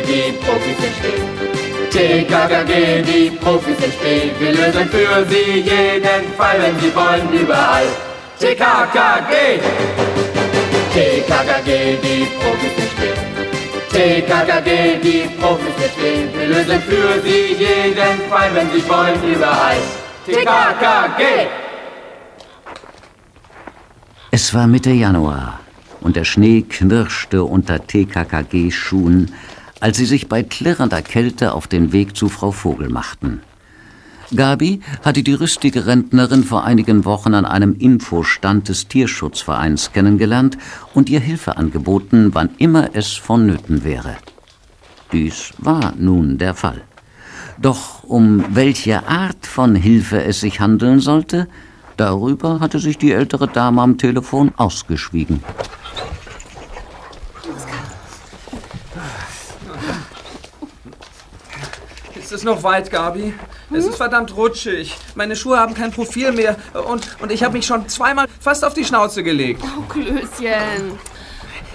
die Profis sind still. TKKG, die Profis sind still. Wir lösen für sie jeden Fall, wenn sie wollen, überall. TKKG! TKKG, die Profis sind still. TKKG, die Profis sind still. Wir lösen für sie jeden Fall, wenn sie wollen, überall. TKKG! Es war Mitte Januar und der Schnee knirschte unter TKKG-Schuhen, als sie sich bei klirrender Kälte auf den Weg zu Frau Vogel machten. Gabi hatte die rüstige Rentnerin vor einigen Wochen an einem Infostand des Tierschutzvereins kennengelernt und ihr Hilfe angeboten, wann immer es vonnöten wäre. Dies war nun der Fall. Doch um welche Art von Hilfe es sich handeln sollte, darüber hatte sich die ältere Dame am Telefon ausgeschwiegen. Ist es noch weit, Gabi? Es ist verdammt rutschig. Meine Schuhe haben kein Profil mehr und, und ich habe mich schon zweimal fast auf die Schnauze gelegt. Oh, Klößchen.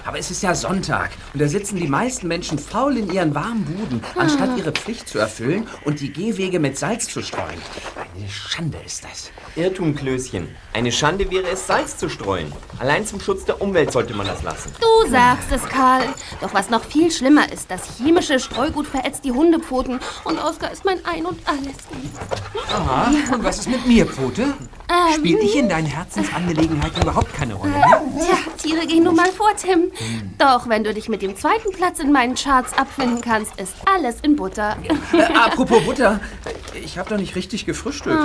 Aber es ist ja Sonntag und da sitzen die meisten Menschen faul in ihren warmen Buden, anstatt ihre Pflicht zu erfüllen und die Gehwege mit Salz zu streuen. Eine Schande ist das. Irrtum, Klößchen. Eine Schande wäre es, Salz zu streuen. Allein zum Schutz der Umwelt sollte man das lassen. Du sagst es, Karl. Doch was noch viel schlimmer ist, das chemische Streugut verätzt die Hundepfoten und Oskar ist mein Ein und Alles. Aha, und was ist mit mir, Pfote? Ähm. Spielt ich in deinen Herzensangelegenheiten überhaupt keine Rolle? Ne? Tja, Tiere gehen nun mal vor, Tim. Doch wenn du dich mit dem zweiten Platz in meinen Charts abfinden kannst, ist alles in Butter. Äh, apropos Butter, ich habe doch nicht richtig gefrühstückt.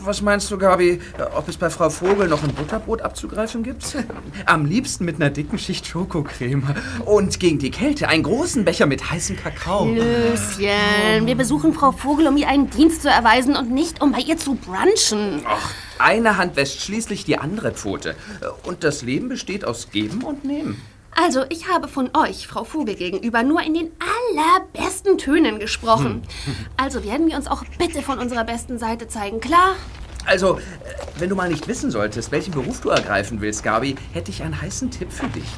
Was meinst du, Gabi, ob es bei Frau Vogel noch ein Butterbrot abzugreifen gibt? Am liebsten mit einer dicken Schicht Schokocreme. Und gegen die Kälte einen großen Becher mit heißem Kakao. Löschen, wir besuchen Frau Vogel, um ihr einen Dienst zu erweisen und nicht, um bei ihr zu brunchen. Eine Hand wäscht schließlich die andere Pfote. Und das Leben besteht aus Geben und Nehmen. Also, ich habe von euch, Frau Vogel gegenüber, nur in den allerbesten Tönen gesprochen. Also werden wir uns auch bitte von unserer besten Seite zeigen, klar? Also, äh, wenn du mal nicht wissen solltest, welchen Beruf du ergreifen willst, Gabi, hätte ich einen heißen Tipp für dich.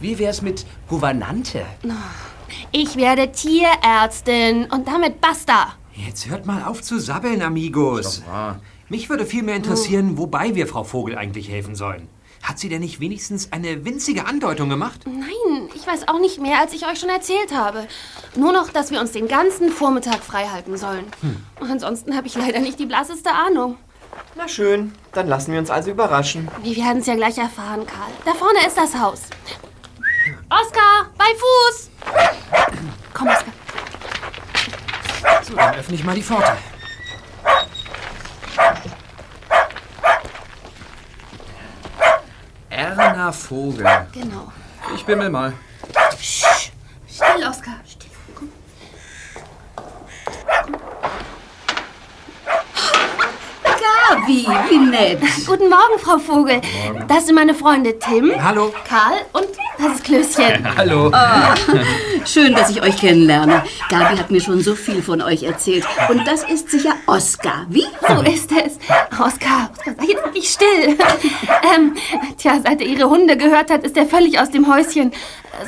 Wie wär's mit Gouvernante? Ich werde Tierärztin und damit basta. Jetzt hört mal auf zu sabbeln, Amigos. Mich würde vielmehr interessieren, wobei wir Frau Vogel eigentlich helfen sollen. Hat sie denn nicht wenigstens eine winzige Andeutung gemacht? Nein, ich weiß auch nicht mehr, als ich euch schon erzählt habe. Nur noch, dass wir uns den ganzen Vormittag frei halten sollen. Ansonsten habe ich leider nicht die blasseste Ahnung. Na schön, dann lassen wir uns also überraschen. Wir werden es ja gleich erfahren, Karl. Da vorne ist das Haus. Oskar, bei Fuß! Komm, Oskar. So, dann öffne ich mal die Pforte. Erna Vogel. Genau. Ich bimmel mal. Still, Oskar. Still. Komm. Gabi, wie nett. Guten Morgen, Frau Vogel. Das sind meine Freunde Tim, Hallo. Karl und das ist Klößchen. Hallo. Schön, dass ich euch kennenlerne. Gabi hat mir schon so viel von euch erzählt. Und das ist sicher Oskar. Wie? So ist es. Oskar, Oskar, sei jetzt wirklich still. ähm, tja, seit er Ihre Hunde gehört hat, ist er völlig aus dem Häuschen.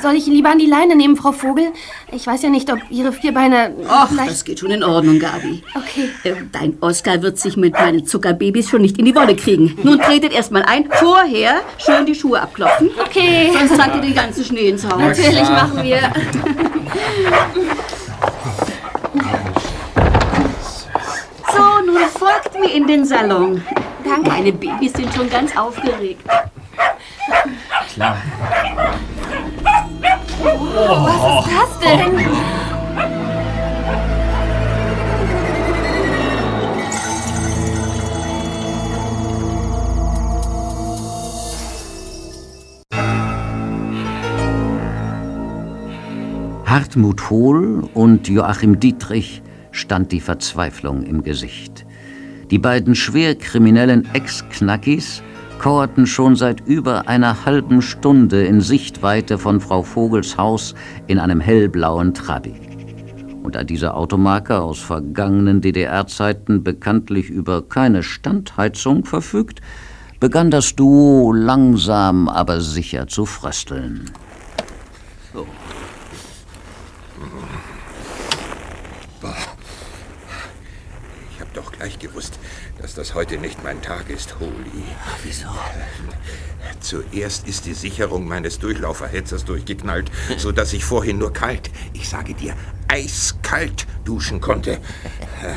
Soll ich ihn lieber an die Leine nehmen, Frau Vogel? Ich weiß ja nicht, ob Ihre Vierbeine Ach, das geht schon in Ordnung, Gabi. Okay. Äh, Dein Oskar wird sich mit meinen Zuckerbabys schon nicht in die Wolle kriegen. Nun tretet erstmal ein. Vorher schön die Schuhe abklopfen. Okay, Sonst tragt ihr den ganzen Schnee ins Haus. natürlich machen wir. So, nun folgt mir in den Salon. Danke. Meine Babys sind schon ganz aufgeregt. Klar. Was ist das denn? Hartmut Hohl und Joachim Dietrich stand die Verzweiflung im Gesicht. Die beiden schwer kriminellen Ex-Knackis kauerten schon seit über einer halben Stunde in Sichtweite von Frau Vogels Haus in einem hellblauen Trabi. Und da diese Automarke aus vergangenen DDR-Zeiten bekanntlich über keine Standheizung verfügt, begann das Duo langsam aber sicher zu frösteln. Gleich gewusst, dass das heute nicht mein Tag ist, Holy. Wieso? Zuerst ist die Sicherung meines Durchlauferhitzers durchgeknallt, so dass ich vorhin nur kalt, ich sage dir, eiskalt duschen konnte. Äh,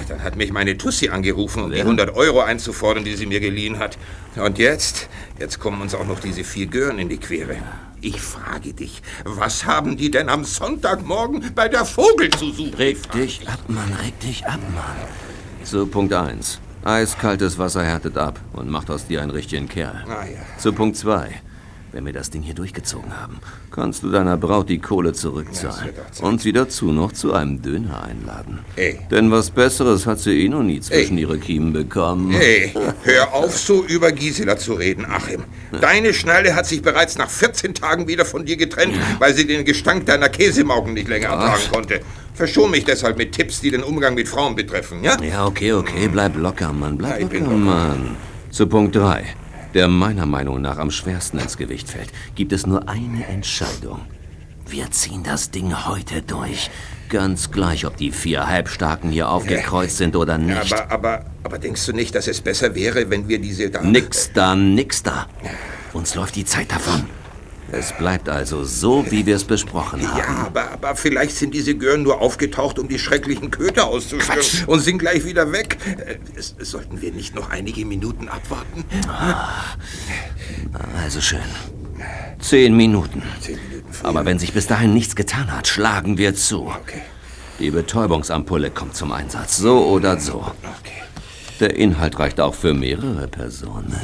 Dann hat mich meine Tussi angerufen, um die 100 Euro einzufordern, die sie mir geliehen hat. Und jetzt, jetzt kommen uns auch noch diese vier Gören in die Quere. Ich frage dich, was haben die denn am Sonntagmorgen bei der Vogel zu suchen? Reg dich ab, Mann, reg dich ab, Mann. So, Punkt 1. Eiskaltes Wasser härtet ab und macht aus dir einen richtigen Kerl. Ah ja. Zu Punkt 2. Wenn wir das Ding hier durchgezogen haben, kannst du deiner Braut die Kohle zurückzahlen Zeit. und sie dazu noch zu einem Döner einladen. Ey. Denn was Besseres hat sie eh noch nie zwischen Ey. ihre Kiemen bekommen. Hey, hör auf, so über Gisela zu reden, Achim. Deine Schnalle hat sich bereits nach 14 Tagen wieder von dir getrennt, weil sie den Gestank deiner Käsemaugen nicht länger ertragen konnte. Verschon mich deshalb mit Tipps, die den Umgang mit Frauen betreffen, ja? Ja, okay, okay, bleib locker, Mann, bleib Ja, locker, locker. Mann. Zu Punkt 3. Der meiner Meinung nach am schwersten ins Gewicht fällt, gibt es nur eine Entscheidung. Wir ziehen das Ding heute durch. Ganz gleich, ob die vier Halbstarken hier aufgekreuzt sind oder nicht. Aber, aber, aber denkst du nicht, dass es besser wäre, wenn wir diese da... Nix da, nix da. Uns läuft die Zeit davon. Es bleibt also so, wie wir es besprochen haben. Ja, aber, aber vielleicht sind diese Gören nur aufgetaucht, um die schrecklichen Köter auszuschwören und sind gleich wieder weg. Äh, es- sollten wir nicht noch einige Minuten abwarten? Also schön. Zehn Minuten. Zehn Minuten früher. Aber wenn sich bis dahin nichts getan hat, schlagen wir zu. Okay, Die Betäubungsampulle kommt zum Einsatz, so oder so. okay. Der Inhalt reicht auch für mehrere Personen.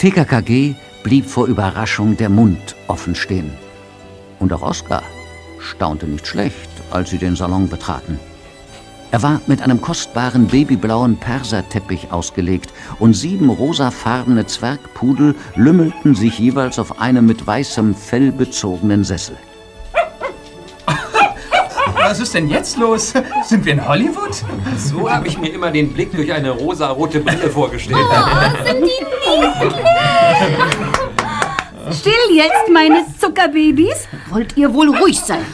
TKKG blieb vor Überraschung der Mund offen stehen. Und auch Oskar staunte nicht schlecht, als sie den Salon betraten. Er war mit einem kostbaren babyblauen Perserteppich ausgelegt und sieben rosafarbene Zwergpudel lümmelten sich jeweils auf einem mit weißem Fell bezogenen Sessel. Was ist denn jetzt los? Sind wir in Hollywood? So habe ich mir immer den Blick durch eine rosarote Brille vorgestellt. Still jetzt, meine Zuckerbabys. Wollt ihr wohl ruhig sein?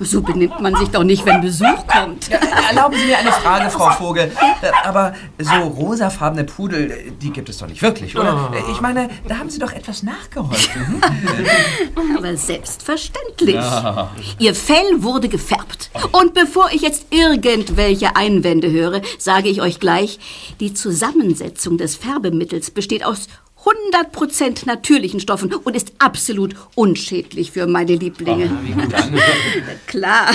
So benimmt man sich doch nicht, wenn Besuch kommt. Erlauben Sie mir eine Frage, Frau Vogel. Aber so rosafarbene Pudel, die gibt es doch nicht wirklich, oder? Äh, Ich meine, da haben Sie doch etwas nachgeholfen. hm? Aber selbstverständlich. Ihr Fell wurde gefärbt. Und bevor ich jetzt irgendwelche Einwände höre, sage ich euch gleich, die Zusammensetzung des Färbemittels besteht aus 100% natürlichen Stoffen und ist absolut unschädlich für meine Lieblinge. Klar,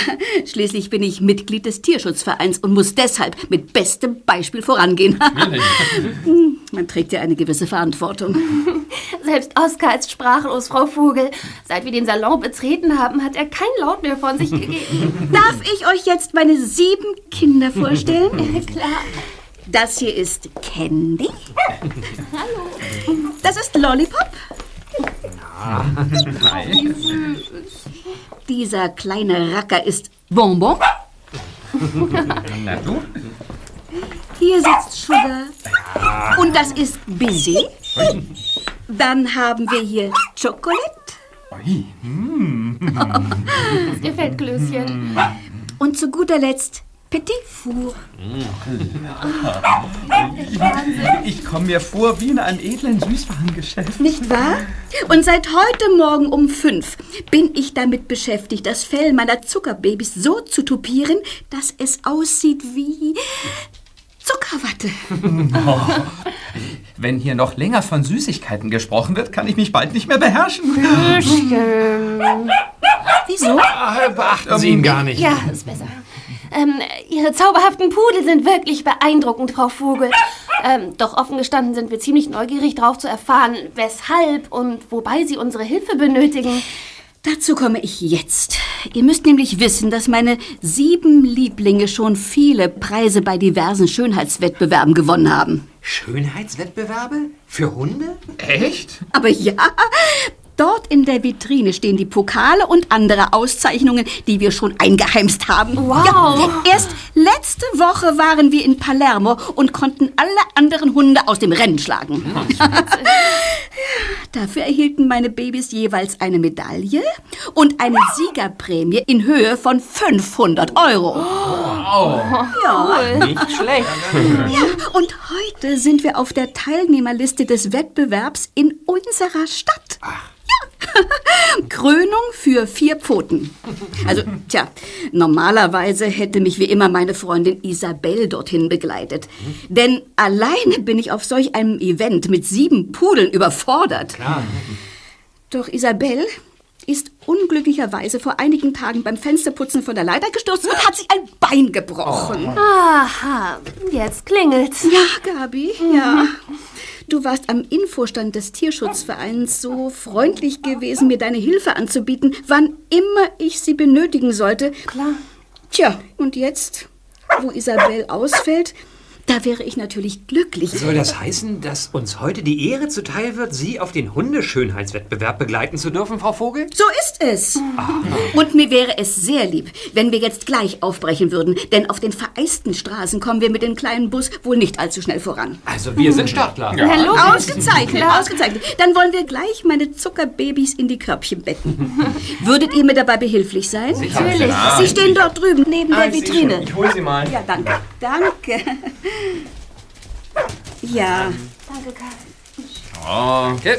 schließlich bin ich Mitglied des Tierschutzvereins und muss deshalb mit bestem Beispiel vorangehen. Hm, Man trägt ja eine gewisse Verantwortung. Selbst Oskar ist sprachlos, Frau Vogel. Seit wir den Salon betreten haben, hat er kein Laut mehr von sich gegeben. Darf ich euch jetzt meine sieben Kinder vorstellen? Klar. Das hier ist Candy. Hallo. Das ist Lollipop. Dieser kleine Racker ist Bonbon. Na du? Hier sitzt Sugar. Und das ist Baiser. Dann haben wir hier Chocolate. Das gefällt Klößchen. Und zu guter Letzt Petit Four. Ich komme mir vor wie in einem edlen Süßwarengeschäft. Nicht wahr? Und seit heute Morgen um fünf bin ich damit beschäftigt, das Fell meiner Zuckerbabys so zu tupieren, dass es aussieht wie Zuckerwatte. Wenn hier noch länger von Süßigkeiten gesprochen wird, kann ich mich bald nicht mehr beherrschen. Wieso? Beachten Sie ihn gar nicht. Ja, ist besser. Ähm, ihre zauberhaften Pudel sind wirklich beeindruckend, Frau Vogel. Ähm, doch offen gestanden sind wir ziemlich neugierig darauf zu erfahren, weshalb und wobei Sie unsere Hilfe benötigen. Dazu komme ich jetzt. Ihr müsst nämlich wissen, dass meine sieben Lieblinge schon viele Preise bei diversen Schönheitswettbewerben gewonnen haben. Schönheitswettbewerbe? Für Hunde? Echt? Aber ja, dort in der Vitrine stehen die Pokale und andere Auszeichnungen, die wir schon eingeheimst haben. Wow. Ja, erst letzte Woche waren wir in Palermo und konnten alle anderen Hunde aus dem Rennen schlagen. Dafür erhielten meine Babys jeweils eine Medaille und eine Siegerprämie in Höhe von 500 Euro. Nicht schlecht. Ja, und heute sind wir auf der Teilnehmerliste des Wettbewerbs in unserer Stadt. Ja. Krönung für vier Pfoten. Also, tja, normalerweise hätte mich wie immer meine Freundin Isabel dorthin begleitet. Denn alleine bin ich auf solch einem Event mit sieben Pudeln überfordert. Doch Isabel ist unglücklicherweise vor einigen Tagen beim Fensterputzen von der Leiter gestürzt und hat sich ein Bein gebrochen. Aha, jetzt klingelt's. Ja, Gabi, ja. Du warst am Infostand des Tierschutzvereins so freundlich gewesen, mir deine Hilfe anzubieten, wann immer ich sie benötigen sollte. Klar. Tja, und jetzt, wo Isabel ausfällt, da wäre ich natürlich glücklich. Soll das heißen, dass uns heute die Ehre zuteil wird, Sie auf den Hundeschönheitswettbewerb begleiten zu dürfen, Frau Vogel? So ist es. Und mir wäre es sehr lieb, wenn wir jetzt gleich aufbrechen würden, denn auf den vereisten Straßen kommen wir mit dem kleinen Bus wohl nicht allzu schnell voran. Also wir sind Startklar. Hallo? Ausgezeichnet, ausgezeichnet. Dann wollen wir gleich meine Zuckerbabys in die Körbchen betten. Würdet ihr mir dabei behilflich sein? Natürlich. Sie stehen dort drüben neben der ich seh Vitrine. Ich hol sie mal. Ja, danke. Danke. Ja, Danke, Karl. Okay.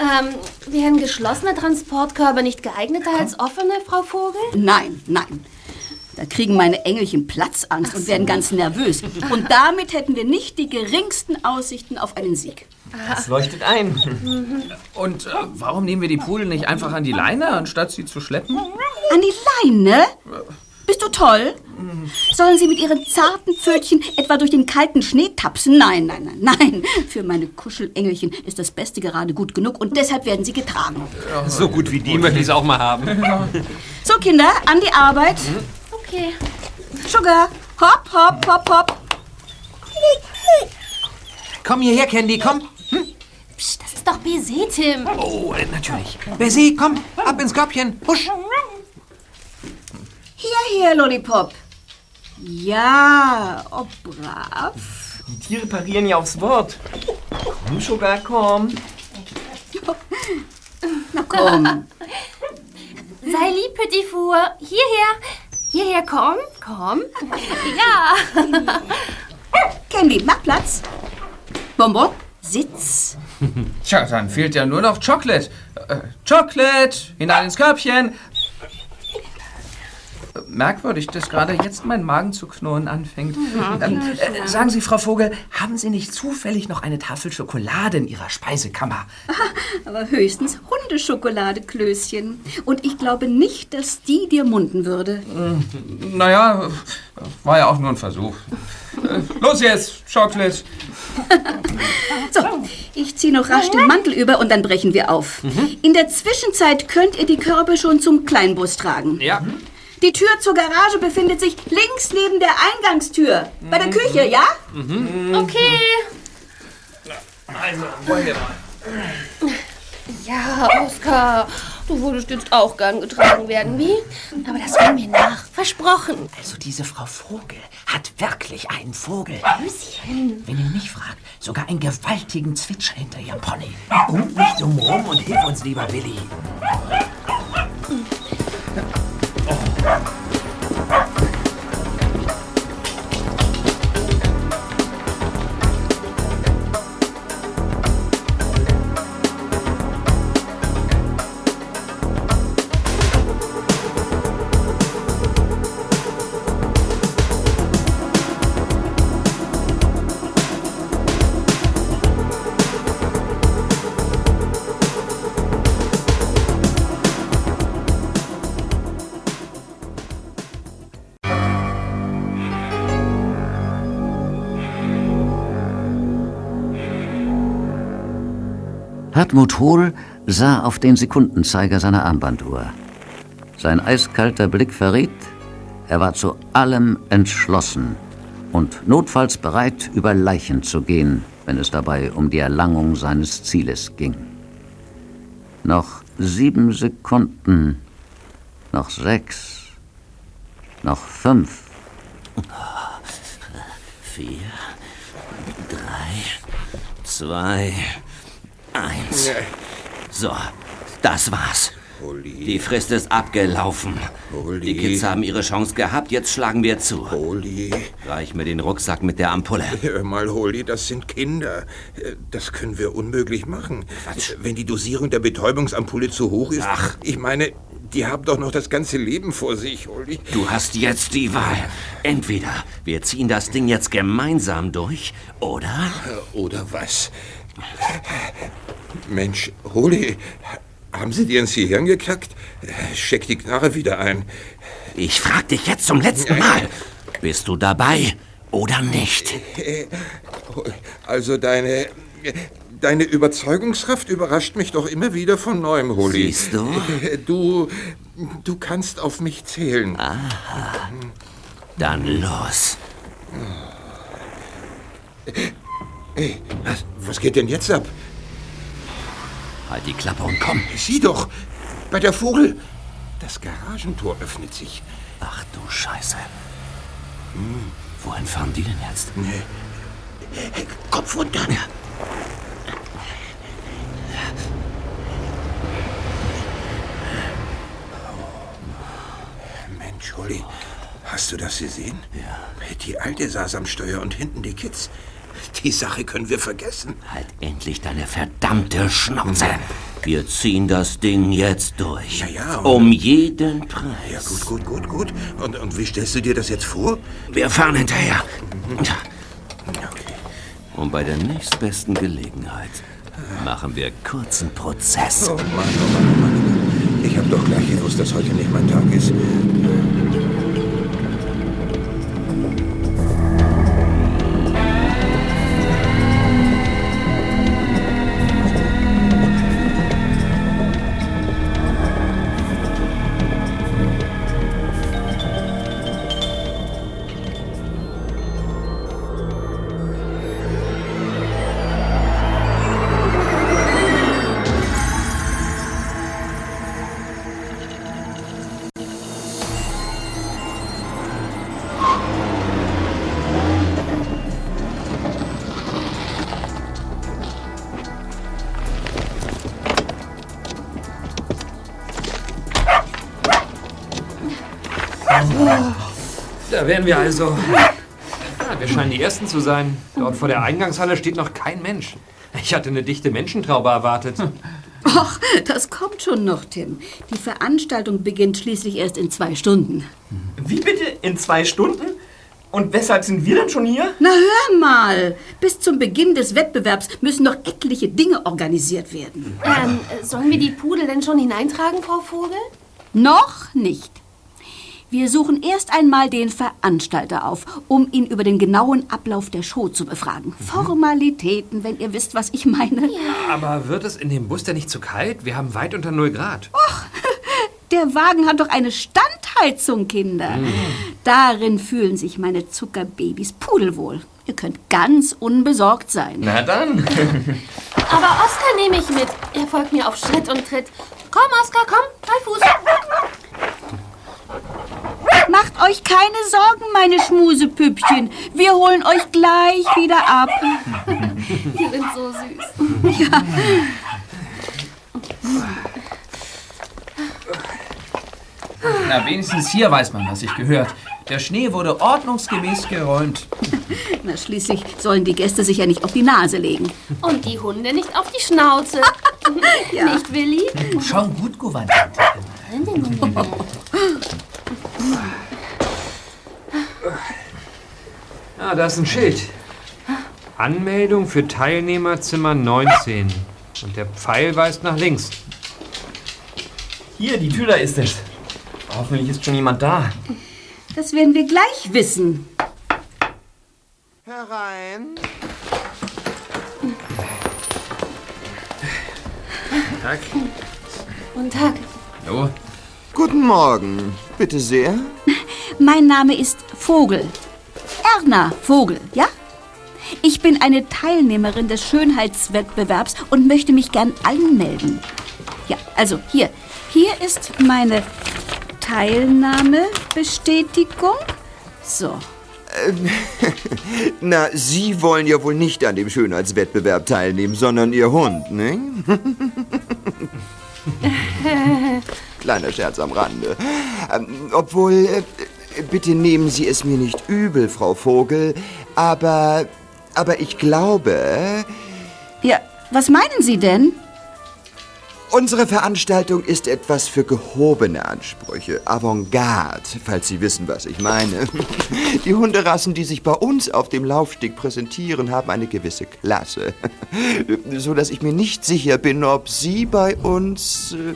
Ähm, wären geschlossene Transportkörbe nicht geeigneter als offene, Frau Vogel? nein, nein. Da kriegen meine Engelchen Platzangst und werden ganz nervös. Und damit hätten wir nicht die geringsten Aussichten auf einen Sieg. Das leuchtet ein. Und äh, warum nehmen wir die Pudel nicht einfach an die Leine, anstatt sie zu schleppen? An die Leine? Bist du toll? Sollen sie mit ihren zarten Pfötchen etwa durch den kalten Schnee tapsen? Nein, nein, nein, nein. Für meine Kuschelengelchen ist das Beste gerade gut genug und deshalb werden sie getragen. So gut wie die möchte ich es auch mal haben. So, Kinder, an die Arbeit. Okay. Sugar, hopp, hopp, hopp, hopp. Komm hierher, Candy, komm. Psst, das ist doch BC, Tim. Oh, äh, natürlich. Bessie, komm, ab ins Körbchen. Husch. Hierher, Lollipop. Ja, oh, brav. Die Tiere parieren ja aufs Wort. Komm, Sugar, komm. Na komm. Sei lieb, Petit Four. Hierher. Hierher, komm. Komm. Ja. Candy, mach Platz. Bonbon, sitz. Tja, dann fehlt ja nur noch Chocolate. Äh, Chocolate, hinein ins Körbchen. Merkwürdig, dass gerade jetzt mein Magen zu knurren anfängt. Ähm, äh, sagen Sie, Frau Vogel, haben Sie nicht zufällig noch eine Tafel Schokolade in Ihrer Speisekammer? Aber höchstens Hundeschokolade, Klößchen. Und ich glaube nicht, dass die dir munden würde. Naja, war ja auch nur ein Versuch. Äh, Los jetzt, Chocolate. So, ich ziehe noch rasch den Mantel über und dann brechen wir auf. In der Zwischenzeit könnt ihr die Körbe schon zum Kleinbus tragen. Ja. Die Tür zur Garage befindet sich links neben der Eingangstür. Bei der Küche, ja? Okay. Also, wollen wir mal. Ja, Oskar, du würdest jetzt auch gern getragen werden, wie? Aber das holen wir nach. Versprochen. Also diese Frau Vogel hat wirklich einen Vogel. Küsschen. Wenn ihr mich fragt, sogar einen gewaltigen Zwitscher hinter ihrem Pony. Und nicht dumm rum und hilf uns, lieber Willi. Thank you. Hartmut Hohl sah auf den Sekundenzeiger seiner Armbanduhr. Sein eiskalter Blick verriet, er war zu allem entschlossen und notfalls bereit, über Leichen zu gehen, wenn es dabei um die Erlangung seines Zieles ging. Noch sieben Sekunden, noch sechs, noch fünf. Vier, drei, zwei, eins. So, das war's. Die Frist ist abgelaufen. Die Kids haben ihre Chance gehabt, jetzt schlagen wir zu. Holy. Reich mir den Rucksack mit der Ampulle. Hör mal, Holy, das sind Kinder. Das können wir unmöglich machen. Wenn die Dosierung der Betäubungsampulle zu hoch ist. Ach. Ich meine, die haben doch noch das ganze Leben vor sich, Holy. Du hast jetzt die Wahl. Entweder wir ziehen das Ding jetzt gemeinsam durch, oder? Oder was? Mensch, Holy, haben sie dir ins Gehirn gekackt? Steck die Knarre wieder ein. Ich frag dich jetzt zum letzten Mal. Bist du dabei oder nicht? Also deine. Deine Überzeugungskraft überrascht mich doch immer wieder von neuem, Holy. Siehst du? Du. Du kannst auf mich zählen. Aha. Dann los. Hey, was, was geht denn jetzt ab? Halt die Klappe und komm. Sieh doch, bei der Vogel. Das Garagentor öffnet sich. Ach du Scheiße. Hm, wohin fahren die denn jetzt? Nee. Kopf runter. Mensch, Holly, hast du das gesehen? Ja. Die Alte saß am Steuer und hinten die Kids. Die Sache können wir vergessen. Halt endlich deine verdammte Schnauze. Wir ziehen das Ding jetzt durch. Ja, ja. Um jeden Preis. Ja, gut, gut, gut, gut. Und, und wie stellst du dir das jetzt vor? Wir fahren hinterher. Und bei der nächstbesten Gelegenheit machen wir kurzen Prozess. Oh Mann, oh Mann, oh Mann. Ich hab doch gleich gewusst, dass heute nicht mein Tag ist. Wären wir also. Ja, wir scheinen die Ersten zu sein. Dort vor der Eingangshalle steht noch kein Mensch. Ich hatte eine dichte Menschentraube erwartet. Ach, das kommt schon noch, Tim. Die Veranstaltung beginnt schließlich erst in zwei Stunden. Wie bitte? In zwei Stunden? Und weshalb sind wir denn schon hier? Na hör mal, bis zum Beginn des Wettbewerbs müssen noch etliche Dinge organisiert werden. Ähm, sollen wir die Pudel denn schon hineintragen, Frau Vogel? Noch nicht. Wir suchen erst einmal den Veranstalter auf, um ihn über den genauen Ablauf der Show zu befragen. Formalitäten, wenn ihr wisst, was ich meine. Aber wird es in dem Bus denn nicht zu kalt? Wir haben weit unter 0 Grad. Der Wagen hat doch eine Standheizung, Kinder. Darin fühlen sich meine Zuckerbabys pudelwohl. Ihr könnt ganz unbesorgt sein. Na dann. Aber Oskar nehme ich mit. Er folgt mir auf Schritt und Tritt. Komm, Oskar, komm, bei Fuß. Macht euch keine Sorgen, meine Schmusepüppchen. Wir holen euch gleich wieder ab. Die sind so süß. Ja. Na, wenigstens hier weiß man, was sich gehört. Der Schnee wurde ordnungsgemäß geräumt. Na, schließlich sollen die Gäste sich ja nicht auf die Nase legen. Und die Hunde nicht auf die Schnauze. Nicht, Willi? Schon gut gewandt. Ah, da ist ein Schild. Anmeldung für Teilnehmerzimmer 19. Und der Pfeil weist nach links. Hier, die Tür da ist es. Hoffentlich ist schon jemand da. Das werden wir gleich wissen. Herein. Tag. Guten Tag. Hallo. Guten Morgen. Bitte sehr. Mein Name ist Vogel. Erna Vogel, ja? Ich bin eine Teilnehmerin des Schönheitswettbewerbs und möchte mich gern anmelden. Ja, also hier. Hier ist meine Teilnahmebestätigung. So. Na, Sie wollen ja wohl nicht an dem Schönheitswettbewerb teilnehmen, sondern Ihr Hund, ne? Kleiner Scherz am Rande. Ähm, obwohl, äh, bitte nehmen Sie es mir nicht übel, Frau Vogel, aber, aber ich glaube, Ja, was meinen Sie denn? unsere Veranstaltung ist etwas für gehobene Ansprüche, Avantgarde, falls Sie wissen, was ich meine. Die Hunderassen, die sich bei uns auf dem Laufsteg präsentieren, haben eine gewisse Klasse, so dass ich mir nicht sicher bin, ob Sie bei uns, äh,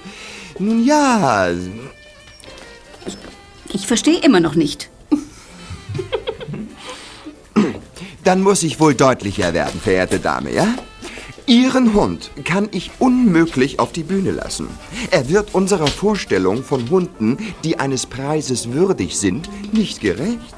nun ja, Ich verstehe immer noch nicht. Dann muss ich wohl deutlicher werden, verehrte Dame, ja? Ihren Hund kann ich unmöglich auf die Bühne lassen. Er wird unserer Vorstellung von Hunden, die eines Preises würdig sind, nicht gerecht.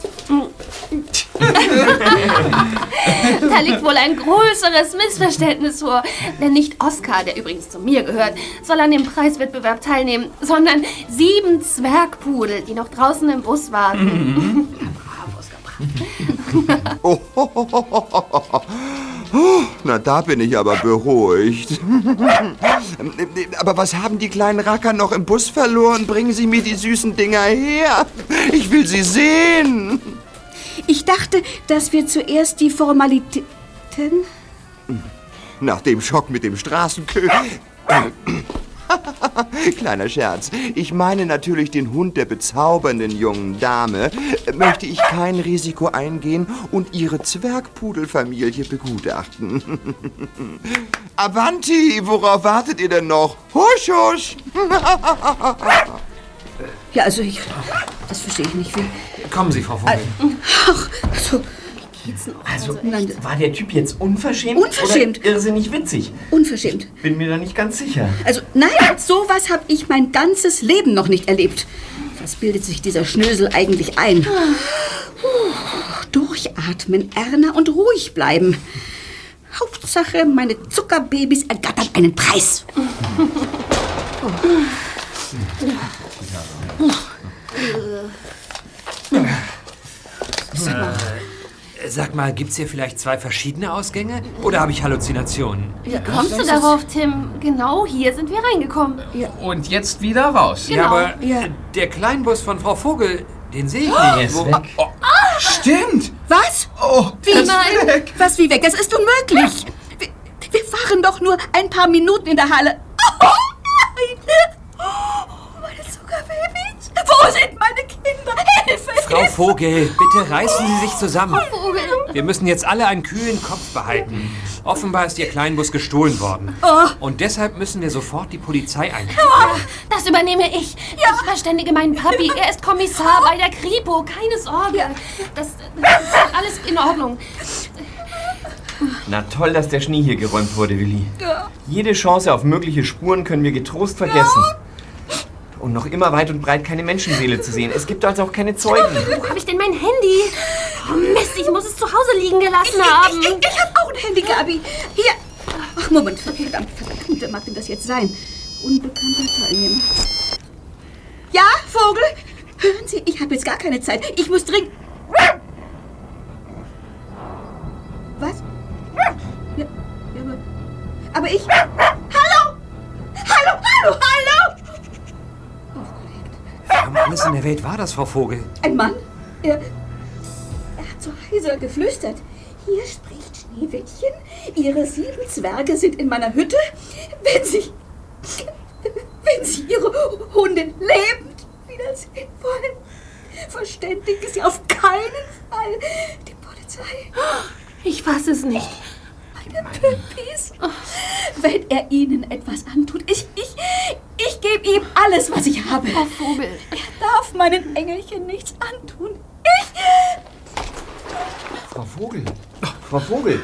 Da liegt wohl ein größeres Missverständnis vor. Denn nicht Oskar, der übrigens zu mir gehört, soll an dem Preiswettbewerb teilnehmen, sondern sieben Zwergpudel, die noch draußen im Bus warten. Oh, ho. Oh, Na, da bin ich aber beruhigt. Aber was haben die kleinen Racker noch im Bus verloren? Bringen Sie mir die süßen Dinger her. Ich will sie sehen. Ich dachte, dass wir zuerst die Formalitäten. Nach dem Schock mit dem Straßenkö... Kleiner Scherz. Ich meine natürlich den Hund der bezaubernden jungen Dame. Möchte ich kein Risiko eingehen und ihre Zwergpudelfamilie begutachten. Avanti, worauf wartet ihr denn noch? Husch, husch! Ja, also ich. Das verstehe ich nicht. Wie, Kommen Sie, Frau Vogel. ach, so. Also, Nein, war der Typ jetzt unverschämt? Unverschämt. Oder irrsinnig witzig? unverschämt. Bin mir da nicht ganz sicher. Also, nein, sowas habe ich mein ganzes Leben noch nicht erlebt. Was bildet sich dieser Schnösel eigentlich ein? Puh, Durchatmen, Erna, und ruhig bleiben. Hauptsache, meine Zuckerbabys ergattern einen Preis. Äh, Sag mal, gibt's hier vielleicht zwei verschiedene Ausgänge? Oder habe ich Halluzinationen? Wie kommst du darauf, Tim? Genau hier sind wir reingekommen. Und jetzt wieder raus. Genau. Ja, aber Ja. der Kleinbus von Frau Vogel, den sehe ich Oh, nicht. Wo, Stimmt. Was? Oh, Wie nein? Was wie weg? Das ist unmöglich. Wir, wir waren doch nur ein paar Minuten in der Halle. Oh nein! Oh, meine Zuckerbabys. Wo sind meine Kinder? Hilfe! Frau Vogel, bitte reißen Sie sich zusammen. Vogel. Wir müssen jetzt alle einen kühlen Kopf behalten. Offenbar ist Ihr Kleinbus gestohlen worden. Oh. Und deshalb müssen wir sofort die Polizei einschalten. Das übernehme ich. Ich verständige meinen Papi. Er ist Kommissar bei der Kripo. Keine Sorge. Das, das ist alles in Ordnung. Na toll, dass der Schnee hier geräumt wurde, Willi. Jede Chance auf mögliche Spuren können wir getrost vergessen. Und noch immer weit und breit keine Menschenseele zu sehen. Es gibt also auch keine Zeugen. Wo habe ich denn mein Handy? Oh Mist, ich muss es zu Hause liegen gelassen haben. Ich, ich, ich habe auch ein Handy, Gabi. Hier. Ach, Moment. Verdammt, verdammt. Wer mag denn das jetzt sein? Unbekannter Teilnehmer. Ja, Vogel? Hören Sie, ich habe jetzt gar keine Zeit. Ich muss dringend... Was? Ja, ja, aber... Aber ich... in der Welt war das, Frau Vogel? Ein Mann? Er, er hat so heiser geflüstert. Hier spricht Schneewittchen. Ihre sieben Zwerge sind in meiner Hütte. Wenn Sie. Wenn Sie Ihre Hunde lebend wiedersehen wollen, verständigen Sie auf keinen Fall die Polizei. Ich fasse es nicht. Meine Püppis. Wenn er Ihnen etwas antut, ich, ich, ich gebe ihm alles, was ich habe. Frau Vogel. Er darf meinen Engelchen nichts antun. Ich. Frau Vogel. Frau Vogel.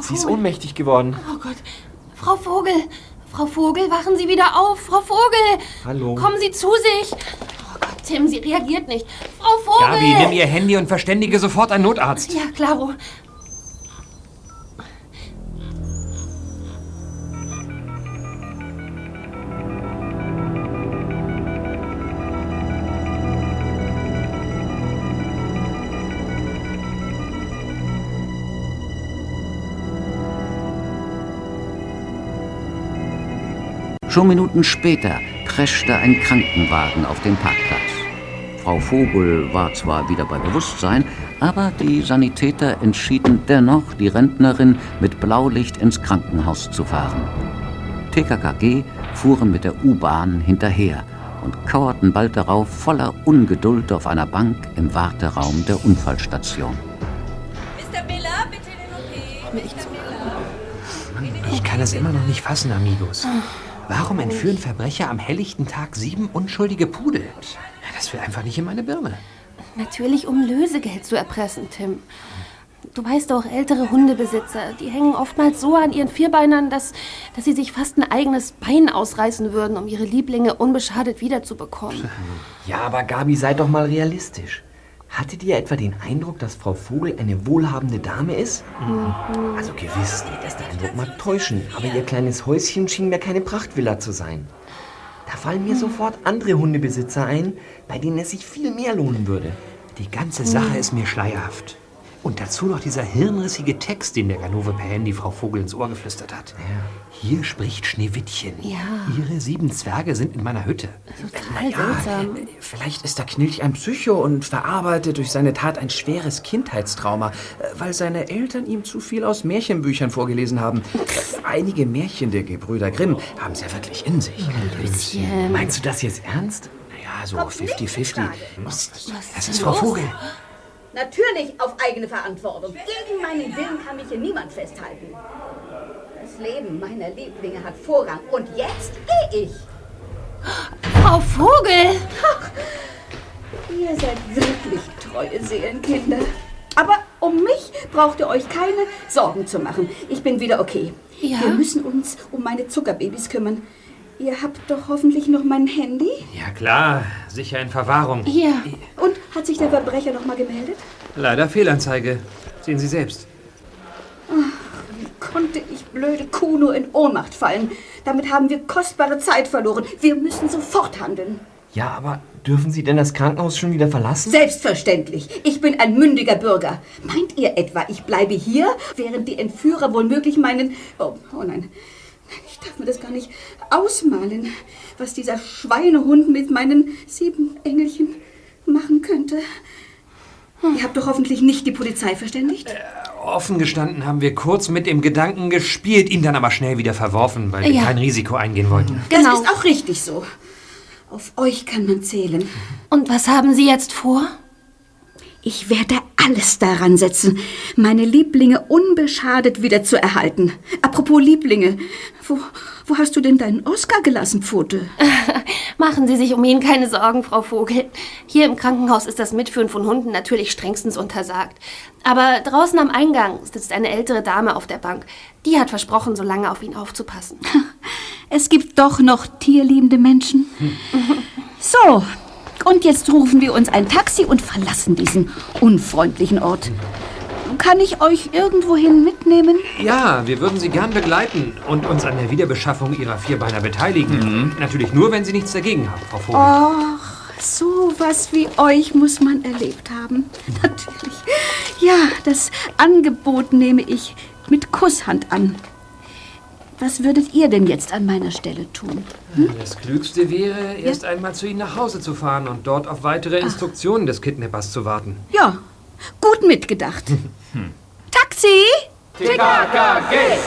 Sie ist ohnmächtig geworden. Oh Gott. Frau Vogel. Frau Vogel, wachen Sie wieder auf. Frau Vogel. Hallo. Kommen Sie zu sich. Oh Gott. Tim, sie reagiert nicht. Frau Vogel! Gabi, nimm ihr Handy und verständige sofort einen Notarzt. Ja, klaro. Schon Minuten später preschte ein Krankenwagen auf den Parkplatz. Frau Vogel war zwar wieder bei Bewusstsein, aber die Sanitäter entschieden dennoch, die Rentnerin mit Blaulicht ins Krankenhaus zu fahren. TKKG fuhren mit der U-Bahn hinterher und kauerten bald darauf voller Ungeduld auf einer Bank im Warteraum der Unfallstation. Mr. Miller, bitte den OP. Ich kann es immer noch nicht fassen, Amigos. Warum entführen Verbrecher am helllichten Tag sieben unschuldige Pudel? Das will einfach nicht in meine Birne. Natürlich, um Lösegeld zu erpressen, Tim. Du weißt doch, ältere Hundebesitzer, die hängen oftmals so an ihren Vierbeinern, dass, dass sie sich fast ein eigenes Bein ausreißen würden, um ihre Lieblinge unbeschadet wiederzubekommen. Ja, aber Gabi, sei doch mal realistisch. Hattet ihr etwa den Eindruck, dass Frau Vogel eine wohlhabende Dame ist? Also gewiss, der erste Eindruck mag täuschen, aber ihr kleines Häuschen schien mir keine Prachtvilla zu sein. Da fallen mir sofort andere Hundebesitzer ein, bei denen es sich viel mehr lohnen würde. Die ganze Sache ist mir schleierhaft. Und dazu noch dieser hirnrissige Text, den der Ganove per Handy Frau Vogel ins Ohr geflüstert hat. Hier spricht Schneewittchen. Ja. Ihre sieben Zwerge sind in meiner Hütte. Total seltsam. Vielleicht ist der Knilch ein Psycho und verarbeitet durch seine Tat ein schweres Kindheitstrauma, äh, weil seine Eltern ihm zu viel aus Märchenbüchern vorgelesen haben. Äh, Einige Märchen der Gebrüder Grimm haben sie ja wirklich in sich. Löschen. Meinst du das jetzt ernst? Naja, so 50-50. Das ist Frau Vogel. Natürlich auf eigene Verantwortung. Gegen meinen Willen kann mich hier niemand festhalten. Das Leben meiner Lieblinge hat Vorrang. Und jetzt gehe ich. Frau Vogel! Ihr seid wirklich treue Seelenkinder. Aber um mich braucht ihr euch keine Sorgen zu machen. Ich bin wieder okay. Ja? Wir müssen uns um meine Zuckerbabys kümmern. Ihr habt doch hoffentlich noch mein Handy? Ja klar, sicher in Verwahrung. Hier. Und hat sich der Verbrecher noch mal gemeldet? Leider Fehlanzeige. Sehen Sie selbst. Konnte ich blöde Kuh nur in Ohnmacht fallen? Damit haben wir kostbare Zeit verloren. Wir müssen sofort handeln. Ja, aber dürfen Sie denn das Krankenhaus schon wieder verlassen? Selbstverständlich. Ich bin ein mündiger Bürger. Meint ihr etwa, ich bleibe hier, während die Entführer womöglich meinen... Oh, oh nein. Ich darf mir das gar nicht ausmalen, was dieser Schweinehund mit meinen sieben Engelchen machen könnte. Ihr habt doch hoffentlich nicht die Polizei verständigt? Offen gestanden haben wir kurz mit dem Gedanken gespielt, ihn dann aber schnell wieder verworfen, weil wir Ja. kein Risiko eingehen wollten. Das Genau. ist auch richtig so. Auf euch kann man zählen. Und was haben Sie jetzt vor? Ich werde alles daran setzen, meine Lieblinge unbeschadet wieder zu erhalten. Apropos Lieblinge, wo, wo hast du denn deinen Oscar gelassen, Pfote? Machen Sie sich um ihn keine Sorgen, Frau Vogel. Hier im Krankenhaus ist das Mitführen von Hunden natürlich strengstens untersagt. Aber draußen am Eingang sitzt eine ältere Dame auf der Bank. Die hat versprochen, so lange auf ihn aufzupassen. Es gibt doch noch tierliebende Menschen. So, und jetzt rufen wir uns ein Taxi und verlassen diesen unfreundlichen Ort. Kann ich euch irgendwohin mitnehmen? Ja, wir würden Sie gern begleiten und uns an der Wiederbeschaffung Ihrer Vierbeiner beteiligen. Natürlich nur, wenn Sie nichts dagegen haben, Frau Vogel. Ach, so was wie euch muss man erlebt haben. Natürlich. Ja, das Angebot nehme ich mit Kusshand an. Was würdet ihr denn jetzt an meiner Stelle tun? Das Klügste wäre, erst einmal zu Ihnen nach Hause zu fahren und dort auf weitere Instruktionen des Kidnappers zu warten. Ja, gut mitgedacht. Taxi! TKKG!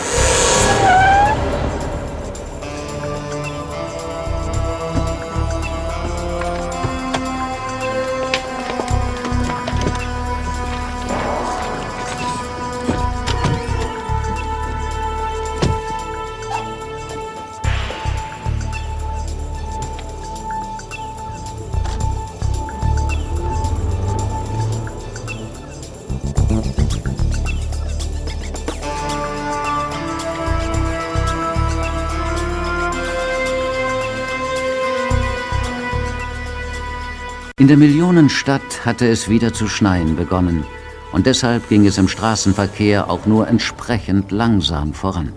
In der Millionenstadt hatte es wieder zu schneien begonnen und deshalb ging es im Straßenverkehr auch nur entsprechend langsam voran.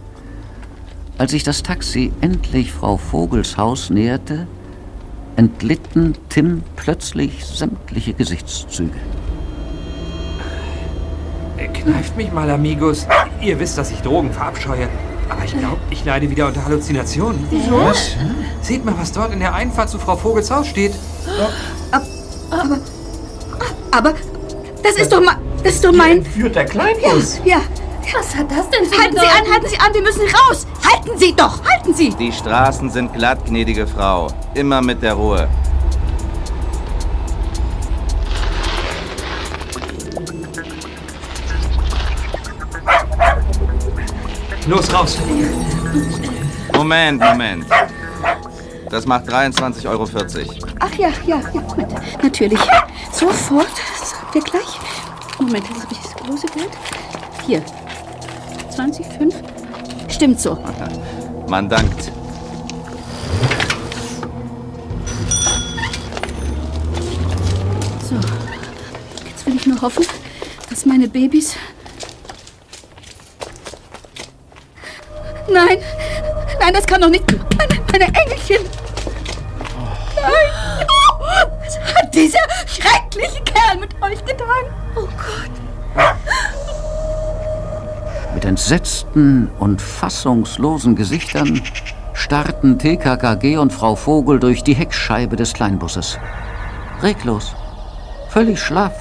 Als sich das Taxi endlich Frau Vogels Haus näherte, entglitten Tim plötzlich sämtliche Gesichtszüge. Äh, Kneift mich mal, Amigos. Ihr wisst, dass ich Drogen verabscheue. Aber ich glaube, ich leide wieder unter Halluzinationen. Wieso? Was? Seht mal, was dort in der Einfahrt zu Frau Vogels Haus steht. Aber, aber, das ist doch, ma- das ist doch mein... Führt der Kleinbus. Ja, ja. Was hat das denn für Halten Sie an, halten Sie an, wir müssen raus! Halten Sie doch, halten Sie! Die Straßen sind glatt, gnädige Frau. Immer mit der Ruhe. Los, raus. Moment, Moment. Das macht 23,40 Euro. Ach ja, ja, ja, Moment. Natürlich. Sofort. Wir gleich. Moment, das habe ich das große Geld. Hier. 20, 5. Stimmt so. Man dankt. So. Jetzt will ich nur hoffen, dass meine Babys. Nein! Nein, das kann doch nicht. Meine, dieser schreckliche Kerl mit euch getan? Oh Gott! Mit entsetzten und fassungslosen Gesichtern starrten TKKG und Frau Vogel durch die Heckscheibe des Kleinbusses. Reglos, völlig schlaff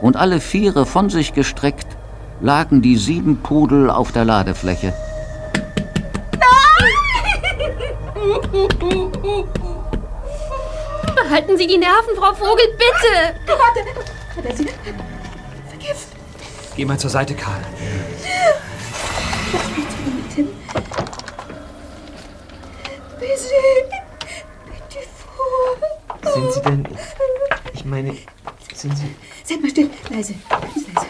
und alle Viere von sich gestreckt, lagen die sieben Pudel auf der Ladefläche. Behalten Sie die Nerven, Frau Vogel, bitte! Warte! Hat sie vergift? Geh mal zur Seite, Karl. Lass mich zu ihm mit hin. Bitte! Bitte vor! Sind Sie denn. Ich meine, sind Sie. Seid mal still. Leise. Ganz leise.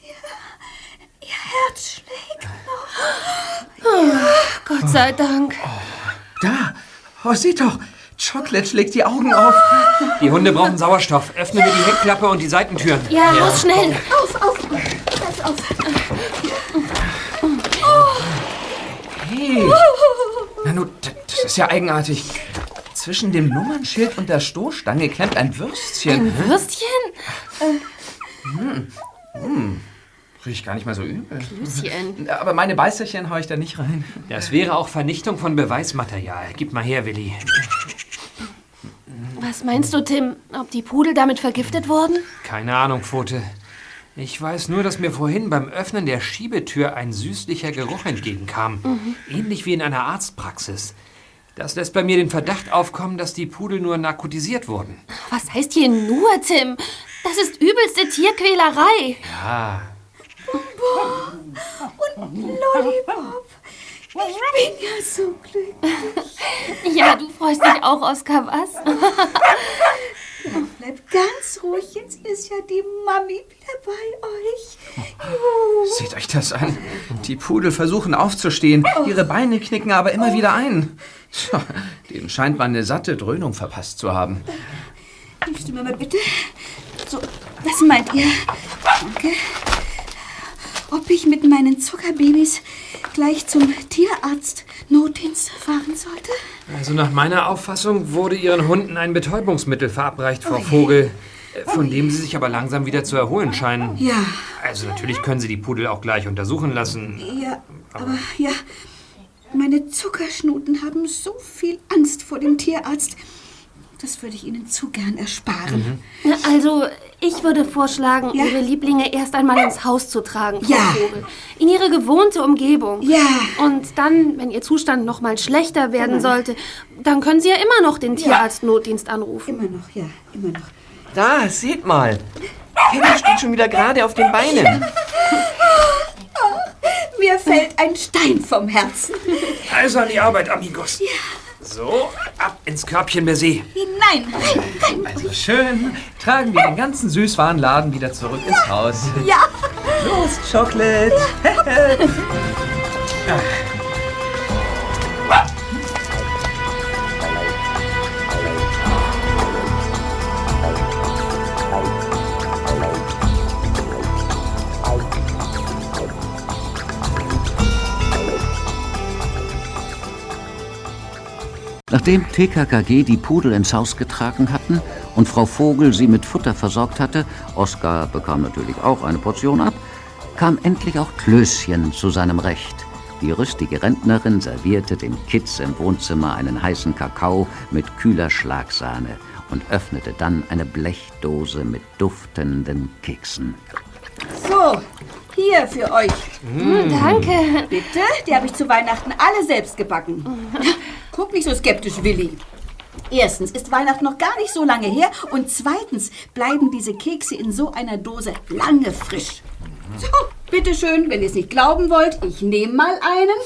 Ja, Ihr Herz schlägt noch. Oh, Gott sei Dank. Da! Oh, seht doch! Chocolate schlägt die Augen auf. Die Hunde brauchen Sauerstoff. Öffnen wir die Heckklappe und die Seitentüren. Ja, los, schnell. Auf, auf! Pass auf! Hey! Na nun, d- das ist ja eigenartig. Zwischen dem Nummernschild und der Stoßstange klemmt ein Würstchen. Ein Würstchen? Hm. Hm. Riecht gar nicht mal so übel. Klüschen. Aber meine Beißerchen hau ich da nicht rein. Das wäre auch Vernichtung von Beweismaterial. Gib mal her, Willi. Was meinst du, Tim? Ob die Pudel damit vergiftet wurden? Keine Ahnung, Pfote. Ich weiß nur, dass mir vorhin beim Öffnen der Schiebetür ein süßlicher Geruch entgegenkam. Mhm. Ähnlich wie in einer Arztpraxis. Das lässt bei mir den Verdacht aufkommen, dass die Pudel nur narkotisiert wurden. Was heißt hier nur, Tim? Das ist übelste Tierquälerei. Ja, Und Lollipop. Ich bin ja so glücklich. Ja, du freust dich auch, Oskar, was? Ja, bleib ganz ruhig. Jetzt ist ja die Mami wieder bei euch. Juhu. Seht euch das an. Die Pudel versuchen aufzustehen, ihre Beine knicken aber immer wieder ein. Tja, denen scheint man eine satte Dröhnung verpasst zu haben. Nimmst du mir mal bitte? So, was meint ihr? Danke. Ob ich mit meinen Zuckerbabys gleich zum Tierarzt Notdienst fahren sollte? also nach meiner Auffassung wurde Ihren Hunden ein Betäubungsmittel verabreicht, Frau Vogel, äh, von dem Sie sich aber langsam wieder zu erholen scheinen. Ja. Also natürlich können Sie die Pudel auch gleich untersuchen lassen. Ja, aber ja, meine Zuckerschnuten haben so viel Angst vor dem Tierarzt. Das würde ich ihnen zu gern ersparen. Also, ich würde vorschlagen, Ja? Ihre Lieblinge erst einmal ins Haus zu tragen, Frau Ja. Vogel. In ihre gewohnte Umgebung. Ja. Und dann, wenn Ihr Zustand noch mal schlechter werden Genau. sollte, dann können Sie ja immer noch den Tierarztnotdienst anrufen. Immer noch, ja, immer noch. Da, seht mal. Peggy steht schon wieder gerade auf den Beinen. Mir fällt ein Stein vom Herzen. Also an die Arbeit, Amigos. So, ab ins Körbchen, rein, rein. Also schön, tragen wir den ganzen Süßwarenladen wieder zurück ins Haus. Ja. Los, Chocolate. Nachdem TKKG die Pudel ins Haus getragen hatten und Frau Vogel sie mit Futter versorgt hatte, Oskar bekam natürlich auch eine Portion ab, kam endlich auch Klößchen zu seinem Recht. Die rüstige Rentnerin servierte den Kids im Wohnzimmer einen heißen Kakao mit kühler Schlagsahne und öffnete dann eine Blechdose mit duftenden Keksen. So, hier für euch. Mm, danke. Bitte, die habe ich zu Weihnachten alle selbst gebacken. Guck nicht so skeptisch, Willi. Erstens ist Weihnachten noch gar nicht so lange her und zweitens bleiben diese Kekse in so einer Dose lange frisch. So, bitteschön, wenn ihr es nicht glauben wollt, ich nehme mal einen.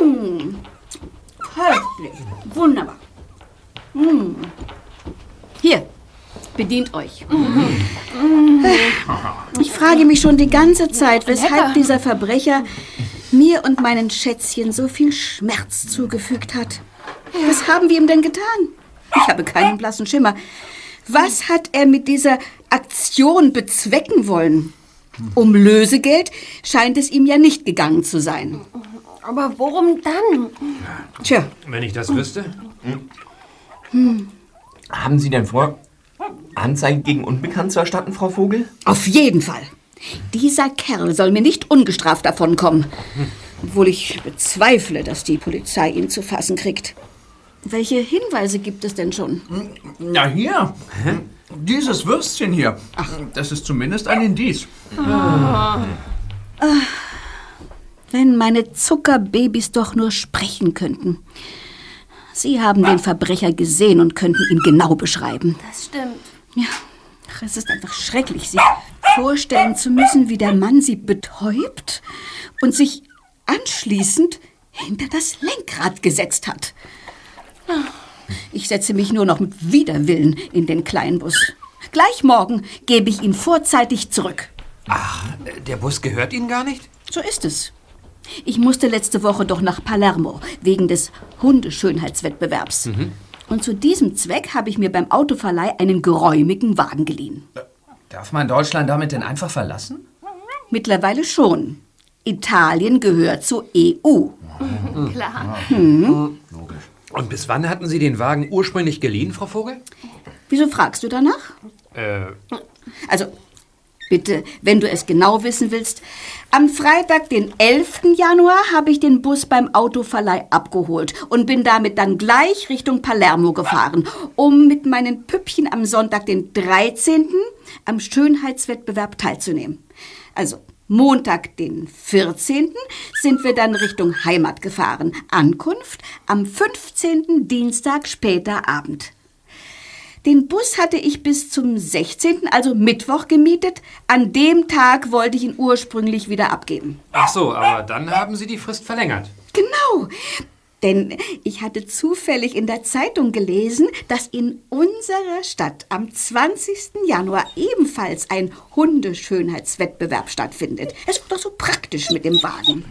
Mmh. Köstlich. Wunderbar. Mmh. Hier, bedient euch. Ich frage mich schon die ganze Zeit, weshalb dieser Verbrecher mir und meinen Schätzchen so viel Schmerz zugefügt hat. Was haben wir ihm denn getan? Ich habe keinen blassen Schimmer. Was hat er mit dieser Aktion bezwecken wollen? Um Lösegeld scheint es ihm ja nicht gegangen zu sein. Aber worum dann? Tja. Wenn ich das wüsste. Hm. Haben Sie denn vor, Anzeige gegen Unbekannt zu erstatten, Frau Vogel? Auf jeden Fall. Dieser Kerl soll mir nicht ungestraft davonkommen. Obwohl ich bezweifle, dass die Polizei ihn zu fassen kriegt. Welche Hinweise gibt es denn schon? Na hier. Dieses Würstchen hier. Ach, das ist zumindest ein Indiz. Ah, wenn meine Zuckerbabys doch nur sprechen könnten. Sie haben den Verbrecher gesehen und könnten ihn genau beschreiben. Das stimmt. Ja, ach, es ist einfach schrecklich, sich vorstellen zu müssen, wie der Mann sie betäubt und sich anschließend hinter das Lenkrad gesetzt hat. Ich setze mich nur noch mit Widerwillen in den Kleinbus. Gleich morgen gebe ich ihn vorzeitig zurück. Ach, der Bus gehört Ihnen gar nicht? So ist es. Ich musste letzte Woche doch nach Palermo wegen des Hundeschönheitswettbewerbs. Mhm. Und zu diesem Zweck habe ich mir beim Autoverleih einen geräumigen Wagen geliehen. Darf man Deutschland damit denn einfach verlassen? Mittlerweile schon. Italien gehört zur EU. Klar. Hm. Und bis wann hatten Sie den Wagen ursprünglich geliehen, Frau Vogel? Wieso fragst du danach? Äh, Also, bitte, wenn du es genau wissen willst. Am Freitag, den 11. Januar, habe ich den Bus beim Autoverleih abgeholt und bin damit dann gleich Richtung Palermo gefahren, um mit meinen Püppchen am Sonntag, den 13. am Schönheitswettbewerb teilzunehmen. Also, Montag, den 14. sind wir dann Richtung Heimat gefahren. Ankunft am 15. Dienstag später Abend. Den Bus hatte ich bis zum 16., also Mittwoch, gemietet. An dem Tag wollte ich ihn ursprünglich wieder abgeben. ach so, aber dann haben Sie die Frist verlängert. Genau. Denn ich hatte zufällig in der Zeitung gelesen, dass in unserer Stadt am 20. Januar ebenfalls ein Hundeschönheitswettbewerb stattfindet. Es wird doch so praktisch mit dem Wagen.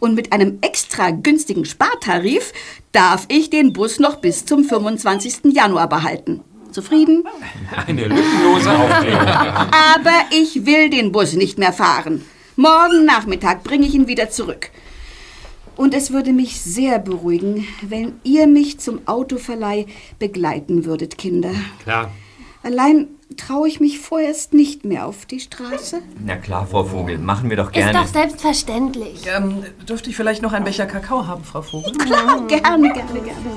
Und mit einem extra günstigen Spartarif darf ich den Bus noch bis zum 25. Januar behalten. Zufrieden? Eine lückenlose Aufklärung. Aber ich will den Bus nicht mehr fahren. Morgen Nachmittag bringe ich ihn wieder zurück. Und es würde mich sehr beruhigen, wenn ihr mich zum Autoverleih begleiten würdet, Kinder. Klar. Allein traue ich mich vorerst nicht mehr auf die Straße. Na klar, Frau Vogel, machen wir doch Ist gerne. doch selbstverständlich. Ähm, dürfte ich vielleicht noch einen Becher Kakao haben, Frau Vogel? Klar, gerne, gerne, gerne.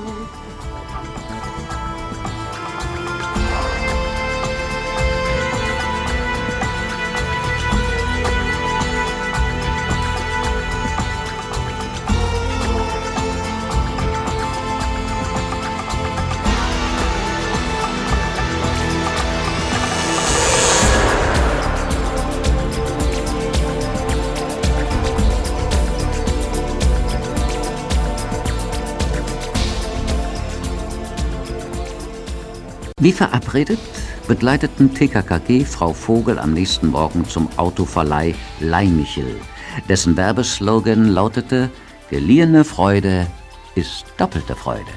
Wie verabredet begleiteten TKKG Frau Vogel am nächsten Morgen zum Autoverleih Leimichel, dessen Werbeslogan lautete Geliehene Freude ist doppelte Freude.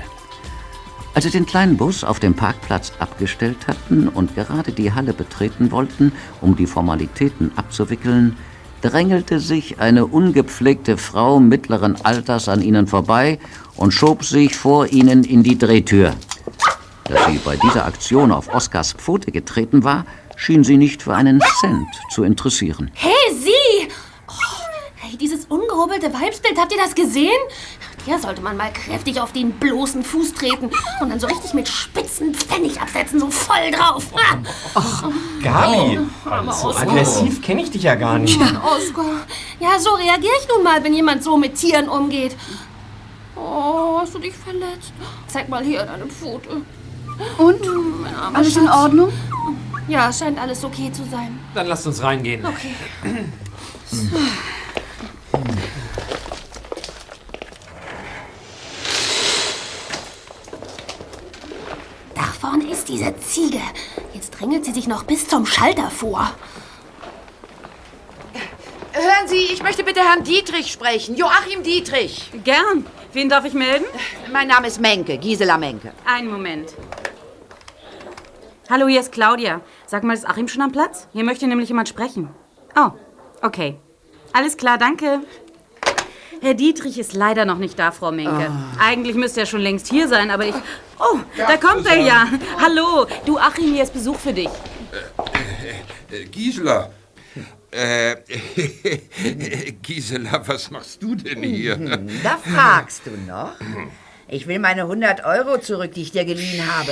Als sie den kleinen Bus auf dem Parkplatz abgestellt hatten und gerade die Halle betreten wollten, um die Formalitäten abzuwickeln, drängelte sich eine ungepflegte Frau mittleren Alters an ihnen vorbei und schob sich vor ihnen in die Drehtür. Dass sie bei dieser Aktion auf Oskars Pfote getreten war, schien sie nicht für einen Cent zu interessieren. Hey, Sie! Oh, hey, dieses ungehobelte Weibsbild, habt ihr das gesehen? Der sollte man mal kräftig auf den bloßen Fuß treten und dann so richtig mit spitzen Pfennig absetzen, so voll drauf. Ah. Gabi, Armer so Oskar. aggressiv kenne ich dich ja gar nicht. Ja, Oskar. Ja, so reagiere ich nun mal, wenn jemand so mit Tieren umgeht. Oh, hast du dich verletzt? Zeig mal hier deine Pfote. Und? Armer Alles in. Ordnung? Ja, es scheint alles okay zu sein. Dann lasst uns reingehen. Okay. Da vorne ist diese Ziege. Jetzt drängelt sie sich noch bis zum Schalter vor. Hören Sie, ich möchte bitte Herrn Dietrich sprechen. Joachim Dietrich. Gern. Wen darf ich melden? Mein Name ist Menke, Gisela Menke. Einen Moment. Hallo, hier ist Claudia. Sag mal, ist Achim schon am Platz? Hier möchte nämlich jemand sprechen. Oh, okay. Alles klar, danke. Herr Dietrich ist leider noch nicht da, Frau Menke. Eigentlich müsste er schon längst hier sein, aber ich... Oh, da kommt er ja. Hallo, du Achim, hier ist Besuch für dich. Äh, Gisela. Äh, Gisela, was machst du denn hier? Da fragst du noch. Ich will meine 100 Euro zurück, die ich dir geliehen habe.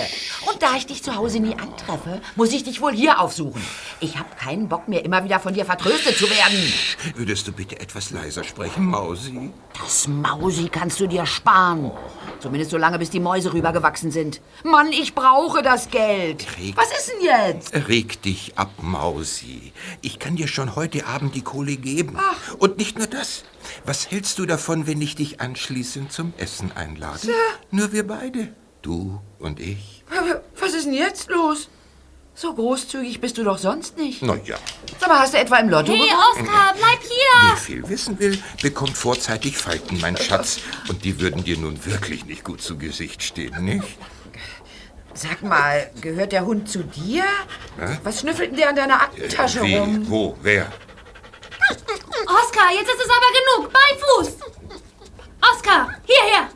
Und da ich dich zu Hause nie antreffe, muss ich dich wohl hier aufsuchen. Ich habe keinen Bock mehr, immer wieder von dir vertröstet zu werden. Würdest du bitte etwas leiser sprechen, Mausi? Das Mausi kannst du dir sparen. Zumindest so lange, bis die Mäuse rübergewachsen sind. Mann, ich brauche das Geld. Was ist denn jetzt? Reg dich ab, Mausi. Ich kann dir schon heute Abend die Kohle geben. Und nicht nur das. Was hältst du davon, wenn ich dich anschließend zum Essen einlade? Tja. Nur wir beide. Du und ich. Aber Was ist denn jetzt los? So großzügig bist du doch sonst nicht. Na ja. Sag mal, hast du etwa im Lotto Hey? Oskar, bleib Wer hier! viel wissen will, bekommt vorzeitig Falten, mein Schatz. Und die würden dir nun wirklich nicht gut zu Gesicht stehen, nicht? Sag mal, gehört der Hund zu dir? Was schnüffelt denn der an deiner Aktentasche Wie? rum? Wo? Wer? Oskar, jetzt ist es aber genug. Bei Fuß! Oskar, hierher!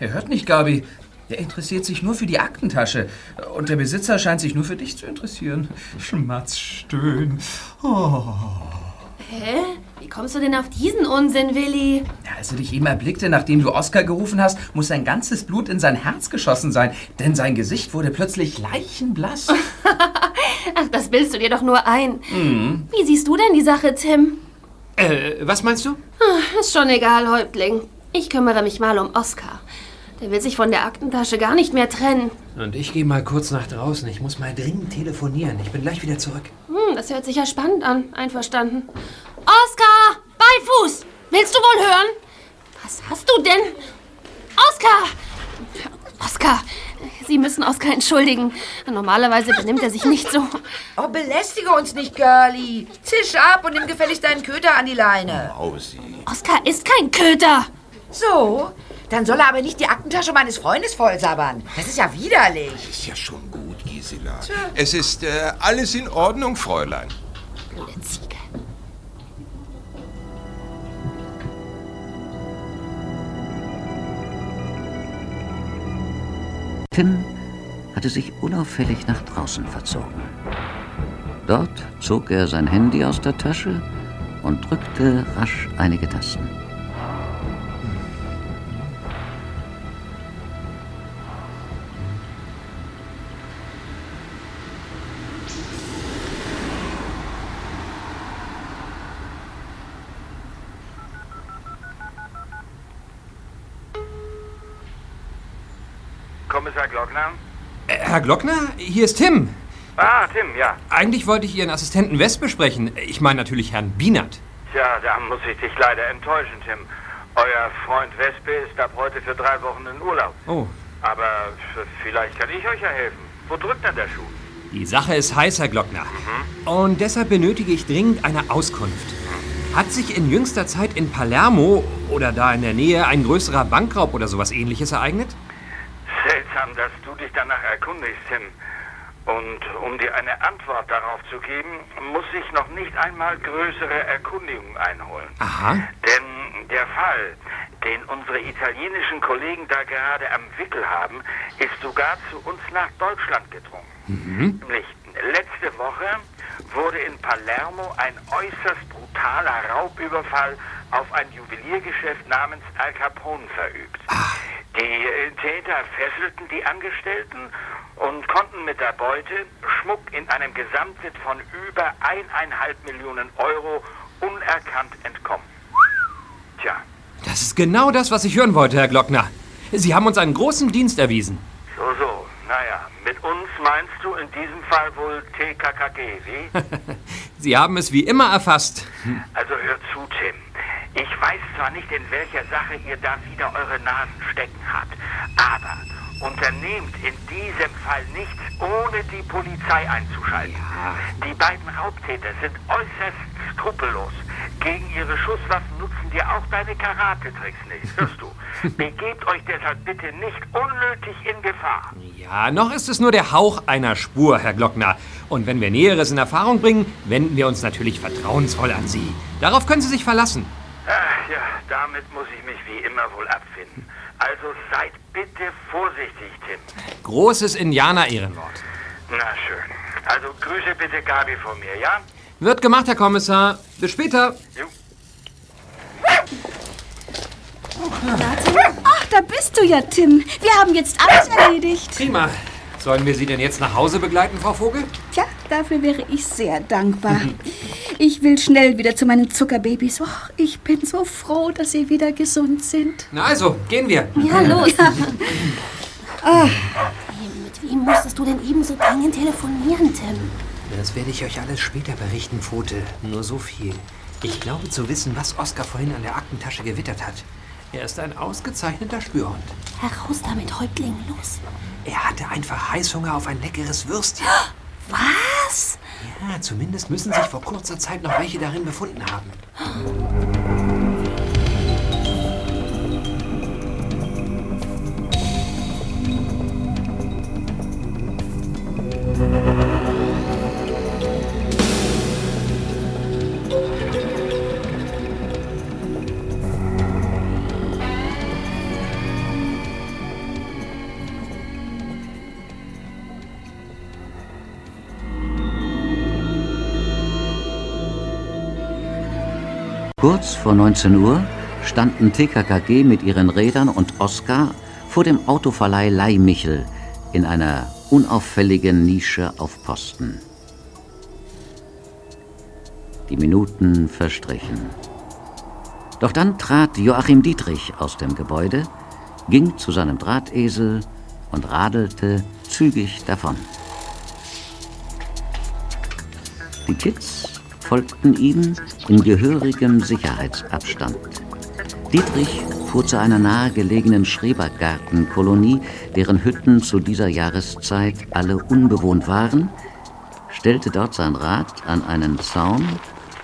Er hört nicht, Gabi. Der interessiert sich nur für die Aktentasche. Und der Besitzer scheint sich nur für dich zu interessieren. Schmatzstöhn. Oh. Hä? Wie kommst du denn auf diesen Unsinn, Willi? Ja, als er dich eben erblickte, nachdem du Oskar gerufen hast, muss sein ganzes Blut in sein Herz geschossen sein. Denn sein Gesicht wurde plötzlich leichenblass. Ach, das bildest du dir doch nur ein. Mhm. Wie siehst du denn die Sache, Tim? Äh, was meinst du? Ist schon egal, Häuptling. Ich kümmere mich mal um Oskar. Der will sich von der Aktentasche gar nicht mehr trennen. Und ich gehe mal kurz nach draußen. Ich muss mal dringend telefonieren. Ich bin gleich wieder zurück. Hm, das hört sich ja spannend an. Einverstanden. Oskar! Bei Fuß! Willst du wohl hören? Was hast du denn? Oskar! Oskar! Sie müssen Oskar entschuldigen. Normalerweise benimmt er sich nicht so. Oh, belästige uns nicht, Girlie. Zisch ab und nimm gefälligst deinen Köter an die Leine. Mausi. Oskar ist kein Köter. So, dann soll er aber nicht die Aktentasche meines Freundes vollsabbern. Das ist ja widerlich. Ist ja schon gut, Gisela. Es ist äh, alles in Ordnung, Fräulein. Blöde Ziege. Tim hatte sich unauffällig nach draußen verzogen. Dort zog er sein Handy aus der Tasche und drückte rasch einige Tasten. Herr Glockner, hier ist Tim. Ah, Tim, ja. Eigentlich wollte ich Ihren Assistenten West besprechen. Ich meine natürlich Herrn Bienert. Tja, da muss ich dich leider enttäuschen, Tim. Euer Freund Wespe ist ab heute für drei Wochen in Urlaub. Oh. Aber vielleicht kann ich euch ja helfen. Wo drückt denn der Schuh? Die Sache ist heiß, Herr Glockner. Und deshalb benötige ich dringend eine Auskunft. Hat sich in jüngster Zeit in Palermo oder da in der Nähe ein größerer Bankraub oder sowas ähnliches ereignet? Dass du dich danach erkundigst, Tim. Und um dir eine Antwort darauf zu geben, muss ich noch nicht einmal größere Erkundigungen einholen. Aha. Denn der Fall, den unsere italienischen Kollegen da gerade am Wickel haben, ist sogar zu uns nach Deutschland gedrungen. Mhm. Nämlich letzte Woche wurde in Palermo ein äußerst brutaler Raubüberfall auf ein Juweliergeschäft namens Al Capone verübt. Die äh, Täter fesselten die Angestellten und konnten mit der Beute Schmuck in einem Gesamtwert von über eineinhalb Millionen Euro unerkannt entkommen. Tja, Das ist genau das, was ich hören wollte, Herr Glockner. Sie haben uns einen großen Dienst erwiesen. so, so. Naja, mit uns meinst du in diesem Fall wohl TKKG, wie? Sie haben es wie immer erfasst. Also hör zu, Tim. Ich weiß zwar nicht, in welcher Sache ihr da wieder eure Nasen stecken habt, aber unternehmt in diesem Fall nichts, ohne die Polizei einzuschalten. Die beiden Raubtäter sind äußerst skrupellos. Gegen ihre Schusswaffen nutzen dir auch deine Karate-Tricks nicht, hörst du? Begebt euch deshalb bitte nicht unnötig in Gefahr. Ja, noch ist es nur der Hauch einer Spur, Herr Glockner. Und wenn wir Näheres in Erfahrung bringen, wenden wir uns natürlich vertrauensvoll an Sie. Darauf können Sie sich verlassen. Ach ja, damit muss ich mich wie immer wohl abfinden. Also seid bitte vorsichtig, Tim. Großes Indianer-Ehrenwort. Na schön. Also grüße bitte Gabi von mir, ja? Wird gemacht, Herr Kommissar. Bis später. Ach, da bist du ja, Tim. Wir haben jetzt alles erledigt. Prima. Sollen wir Sie denn jetzt nach Hause begleiten, Frau Vogel? Tja, dafür wäre ich sehr dankbar. Ich will schnell wieder zu meinen Zuckerbabys. Och, ich bin so froh, dass sie wieder gesund sind. Na also, gehen wir. Ja, los. Ah, Mit wem musstest du denn eben so dringend telefonieren, Tim? Das werde ich euch alles später berichten, Pfote. Nur so viel. Ich glaube zu wissen, was Oskar vorhin an der Aktentasche gewittert hat. Er ist ein ausgezeichneter Spürhund. Heraus damit, Häuptling, los. Er hatte einfach Heißhunger auf ein leckeres Würstchen. Was? Ja, zumindest müssen sich vor kurzer Zeit noch welche darin befunden haben. Kurz vor 19 Uhr standen TKKG mit ihren Rädern und Oskar vor dem Autoverleih Leihmichel in einer unauffälligen Nische auf Posten. Die Minuten verstrichen. Doch dann trat Joachim Dietrich aus dem Gebäude, ging zu seinem Drahtesel und radelte zügig davon. Die Kids folgten ihm in gehörigem Sicherheitsabstand. Dietrich fuhr zu einer nahegelegenen Schrebergartenkolonie, deren Hütten zu dieser Jahreszeit alle unbewohnt waren, stellte dort sein Rad an einen Zaun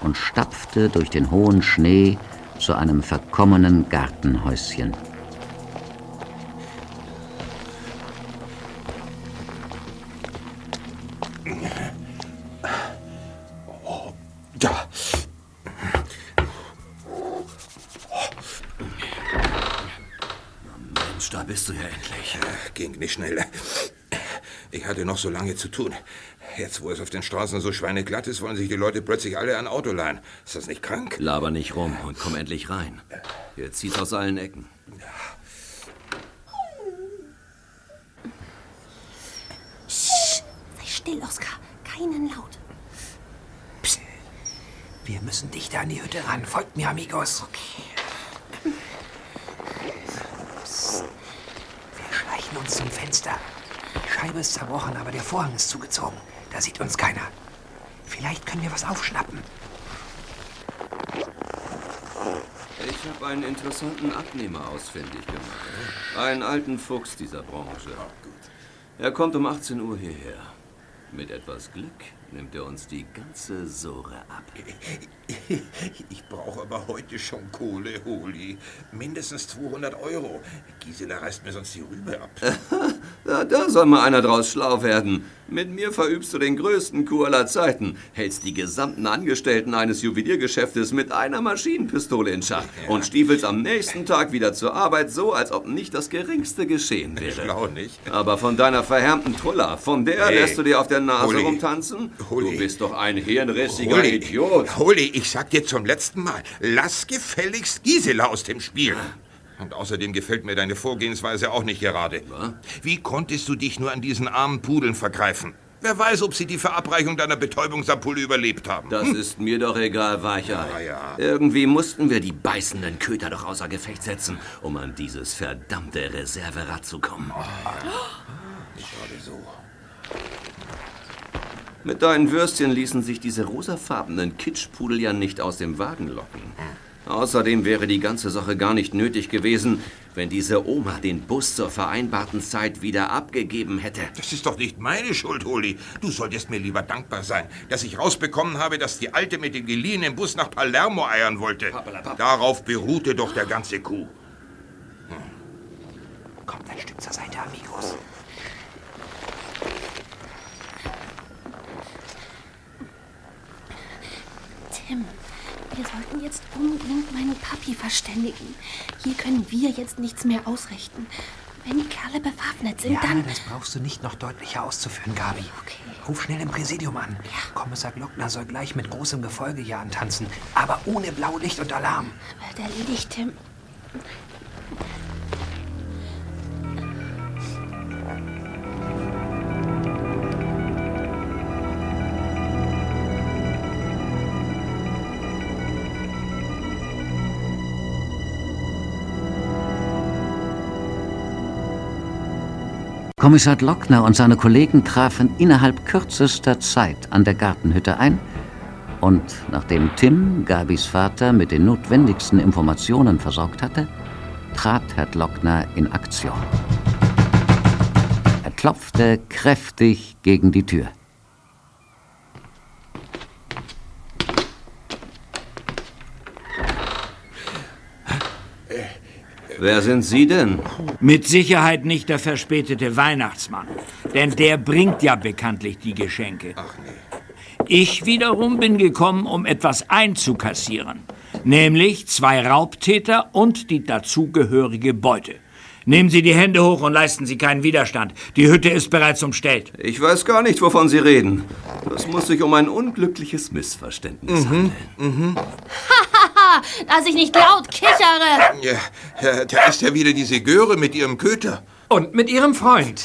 und stapfte durch den hohen Schnee zu einem verkommenen Gartenhäuschen. Noch so lange zu tun. Jetzt, wo es auf den Straßen so schweineglatt ist, wollen sich die Leute plötzlich alle ein Auto leihen. Ist das nicht krank? Laber nicht rum und komm endlich rein. Hier zieht's aus allen Ecken. Sei still, Oskar. Keinen Laut. Wir müssen dichter an die Hütte ran. Folgt mir, Amigos. Okay. Wir schleichen uns zum Fenster. Die Scheibe ist zerbrochen, aber der Vorhang ist zugezogen. Da sieht uns keiner. Vielleicht können wir was aufschnappen. Ich habe einen interessanten Abnehmer ausfindig gemacht. Einen alten Fuchs dieser Branche. Er kommt um 18 Uhr hierher. Mit etwas Glück nimmt er uns die ganze Sore ab. Ich brauche aber heute schon Kohle, Holi. Mindestens 200 Euro. Gisela reißt mir sonst die Rübe ab. Ja, da soll mal einer draus schlau werden. Mit mir verübst du den größten Coup aller Zeiten, hältst die gesamten Angestellten eines Juweliergeschäftes mit einer Maschinenpistole in Schach und stiefelst am nächsten Tag wieder zur Arbeit, so als ob nicht das geringste geschehen wäre. Schlau nicht. Aber von deiner verhärmten Trulla, von der Hey, lässt du dir auf der Nase Hulli. rumtanzen? Hulli. Du bist doch ein hirnrissiger Hulli, Idiot. Hulli, ich sag dir zum letzten Mal, lass gefälligst Gisela aus dem Spiel. Und außerdem gefällt mir deine Vorgehensweise auch nicht gerade. Wie konntest du dich nur an diesen armen Pudeln vergreifen? Wer weiß, ob sie die Verabreichung deiner Betäubungsampulle überlebt haben. Das Hm? ist mir doch egal, Weichei. Na ja. Irgendwie mussten wir die beißenden Köter doch außer Gefecht setzen, um an dieses verdammte Reserverad zu kommen. Gerade so. Mit deinen Würstchen ließen sich diese rosafarbenen Kitschpudel ja nicht aus dem Wagen locken. Außerdem wäre die ganze Sache gar nicht nötig gewesen, wenn diese Oma den Bus zur vereinbarten Zeit wieder abgegeben hätte. Das ist doch nicht meine Schuld, Holi. Du solltest mir lieber dankbar sein, dass ich rausbekommen habe, dass die Alte mit dem geliehenen Bus nach Palermo eiern wollte. Darauf beruhte doch der ganze Coup. Kommt ein Stück zur Seite, Amigos. Tim, wir sollten jetzt unbedingt meinen Papi verständigen. Hier können wir jetzt nichts mehr ausrichten. Wenn die Kerle bewaffnet sind, Ja, dann... das brauchst du nicht noch deutlicher auszuführen, Gabi. Ruf schnell im Präsidium an. Kommissar Glockner soll gleich mit großem Gefolge hier antanzen, aber ohne Blaulicht und Alarm. Wird erledigt, Tim. Kommissar Lockner und seine Kollegen trafen innerhalb kürzester Zeit an der Gartenhütte ein und nachdem Tim, Gabis Vater, mit den notwendigsten Informationen versorgt hatte, trat Herr Lockner in Aktion. Er klopfte kräftig gegen die Tür. Wer sind Sie denn? Mit Sicherheit nicht der verspätete Weihnachtsmann, denn der bringt ja bekanntlich die Geschenke. Ich wiederum bin gekommen, um etwas einzukassieren, nämlich zwei Raubtäter und die dazugehörige Beute. Nehmen Sie die Hände hoch und leisten Sie keinen Widerstand. Die Hütte ist bereits umstellt. Ich weiß gar nicht, wovon Sie reden. Das muss sich um ein unglückliches Missverständnis handeln. Hahaha, dass ich nicht laut kichere. Ja, da ist ja wieder diese Göre mit ihrem Köter. Und mit ihrem Freund.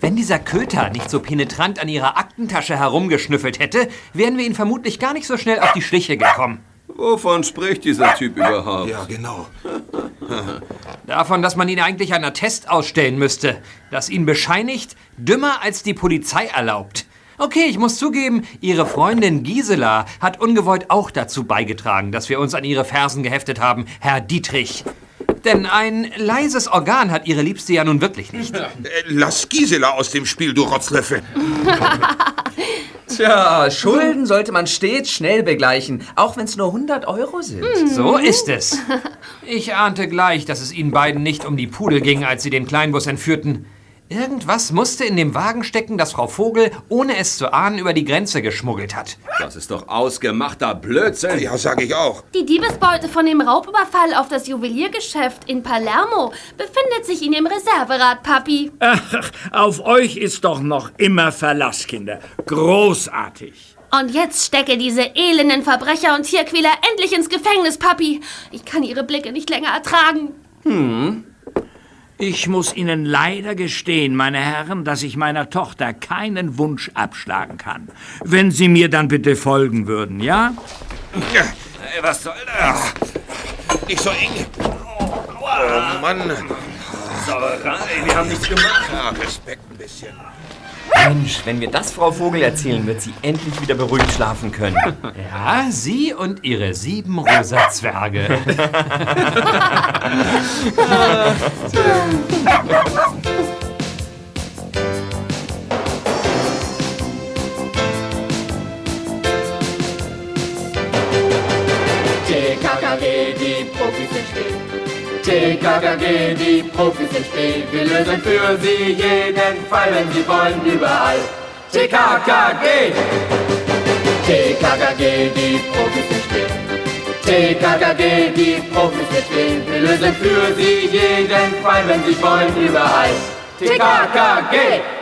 Wenn dieser Köter nicht so penetrant an ihrer Aktentasche herumgeschnüffelt hätte, wären wir ihn vermutlich gar nicht so schnell auf die Schliche gekommen. Wovon spricht dieser Typ überhaupt? Ja, genau. Davon, dass man ihn eigentlich einen Attest ausstellen müsste, das ihn bescheinigt, dümmer als die Polizei erlaubt. Okay, ich muss zugeben, Ihre Freundin Gisela hat ungewollt auch dazu beigetragen, dass wir uns an Ihre Fersen geheftet haben, Herr Dietrich. Denn ein leises Organ hat Ihre Liebste ja nun wirklich nicht. Äh, Lass Gisela aus dem Spiel, du Rotzlöffel. Tja, Schulden sollte man stets schnell begleichen, auch wenn es nur 100 Euro sind. So ist es. Ich ahnte gleich, dass es Ihnen beiden nicht um die Pudel ging, als Sie den Kleinbus entführten. Irgendwas musste in dem Wagen stecken, das Frau Vogel, ohne es zu ahnen, über die Grenze geschmuggelt hat. Das ist doch ausgemachter Blödsinn. Ja, sag ich auch. Die Diebesbeute von dem Raubüberfall auf das Juweliergeschäft in Palermo befindet sich in dem Reserverad, Papi. Ach, auf euch ist doch noch immer Verlass, Kinder. Großartig. Und jetzt stecke diese elenden Verbrecher und Tierquäler endlich ins Gefängnis, Papi. Ich kann ihre Blicke nicht länger ertragen. Hm. Ich muss Ihnen leider gestehen, meine Herren, dass ich meiner Tochter keinen Wunsch abschlagen kann. Wenn Sie mir dann bitte folgen würden, ja? Ja, Ey, was soll das? nicht so eng. Oh, Mann. Sauerei, wir haben nichts gemacht. Ja, Respekt ein bisschen. Mensch, wenn wir das Frau Vogel erzählen, wird sie endlich wieder beruhigt schlafen können. Ja, Sie und Ihre sieben rosa Zwerge. TKKG, die Profis sind still. TKKG, die Profis sind still. Wir lösen für sie jeden Fall, wenn sie wollen, überall. TKKG. TKKG, die Profis verstehen. TKKG, die Profis verstehen. Wir lösen für sie jeden Fall, wenn sie wollen, überall. TKKG.